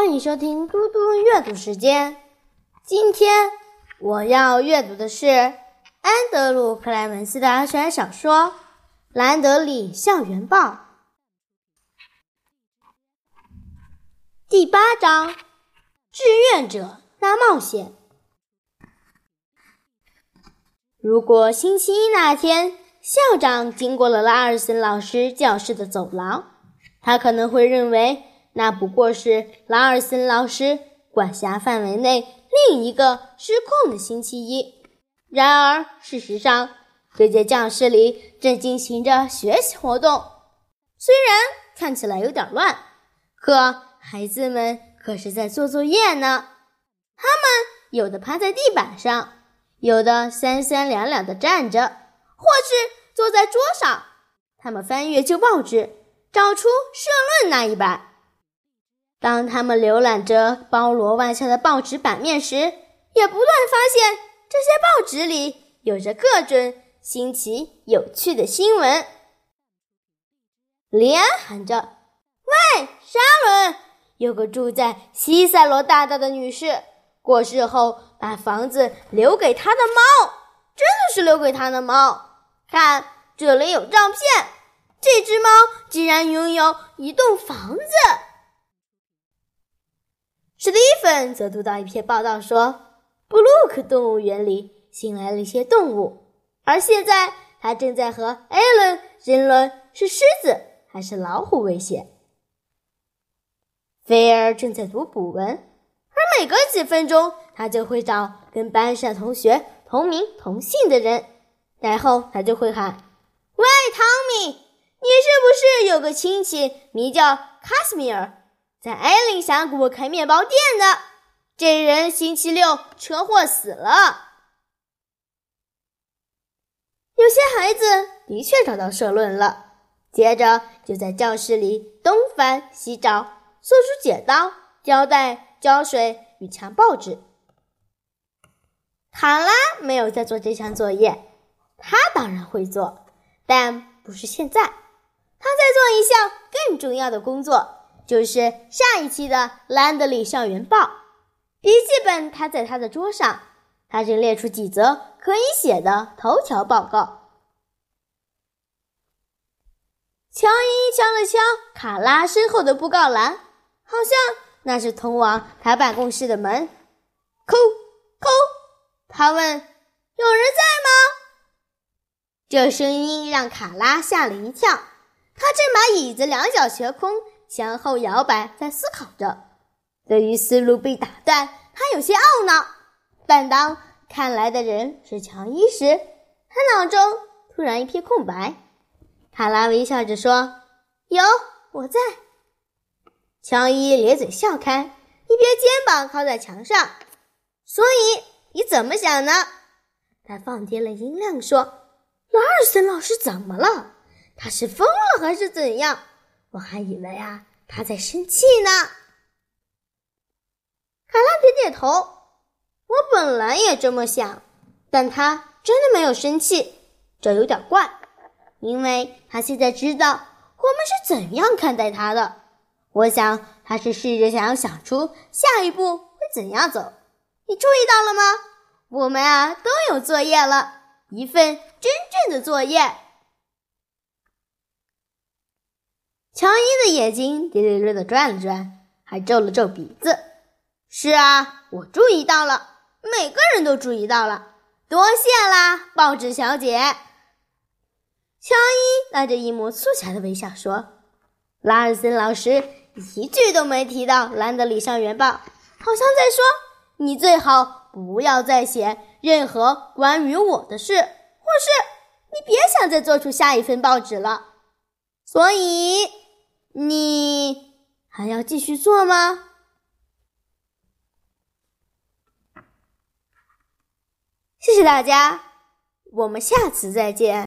欢迎收听嘟嘟阅读时间。今天我要阅读的是安德鲁·克莱门斯的悬疑小说《兰德里校园报》第八章《志愿者大冒险》。如果星期一那天校长经过了拉尔森老师教室的走廊，他可能会认为。那不过是拉尔森老师管辖范围内另一个失控的星期一。然而，事实上，这间教室里正进行着学习活动。虽然看起来有点乱，可孩子们可是在做作业呢。他们有的趴在地板上，有的三三两两地站着，或是坐在桌上。他们翻阅旧报纸，找出社论那一版。当他们浏览着包罗万象的报纸版面时，也不断发现这些报纸里有着各种新奇有趣的新闻。里安喊着：“喂，沙伦，有个住在西塞罗大道的女士过世后，把房子留给她的猫，真的是留给她的猫。看，这里有照片，这只猫竟然拥有一栋房子。”史蒂芬则读到一篇报道，说布鲁克动物园里新来了一些动物，而现在他正在和艾伦争论是狮子还是老虎危险。菲尔正在读古文，而每隔几分钟他就会找跟班上同学同名同姓的人，然后他就会喊：“喂，汤米，你是不是有个亲戚名叫卡斯米尔？”在艾琳峡谷开面包店的这人，星期六车祸死了。有些孩子的确找到社论了，接着就在教室里东翻西找，搜出剪刀、胶带、胶水与墙报纸。卡拉没有在做这项作业，他当然会做，但不是现在。他在做一项更重要的工作。就是上一期的《兰德里校园报》笔记本，他在他的桌上，他正列出几则可以写的头条报告。乔伊敲了敲卡拉身后的布告栏，好像那是通往他办公室的门。叩叩，他问：“有人在吗？”这声音让卡拉吓了一跳，他正把椅子两脚悬空。向后摇摆，在思考着。对于思路被打断，他有些懊恼。但当看来的人是乔伊时，他脑中突然一片空白。卡拉微笑着说：“有，我在。”乔伊咧嘴笑开，一边肩膀靠在墙上。所以你怎么想呢？他放低了音量说：“拉尔森老师怎么了？他是疯了还是怎样？”我还以为啊，他在生气呢。卡拉点点头，我本来也这么想，但他真的没有生气，这有点怪，因为他现在知道我们是怎样看待他的。我想他是试着想要想出下一步会怎样走。你注意到了吗？我们啊都有作业了，一份真正的作业。乔伊的眼睛滴溜溜的转了转，还皱了皱鼻子。是啊，我注意到了，每个人都注意到了。多谢啦，报纸小姐。乔伊带着一抹促狭的微笑说：“拉尔森老师一句都没提到兰德里校园报，好像在说你最好不要再写任何关于我的事，或是你别想再做出下一份报纸了。”所以。你还要继续做吗？谢谢大家，我们下次再见。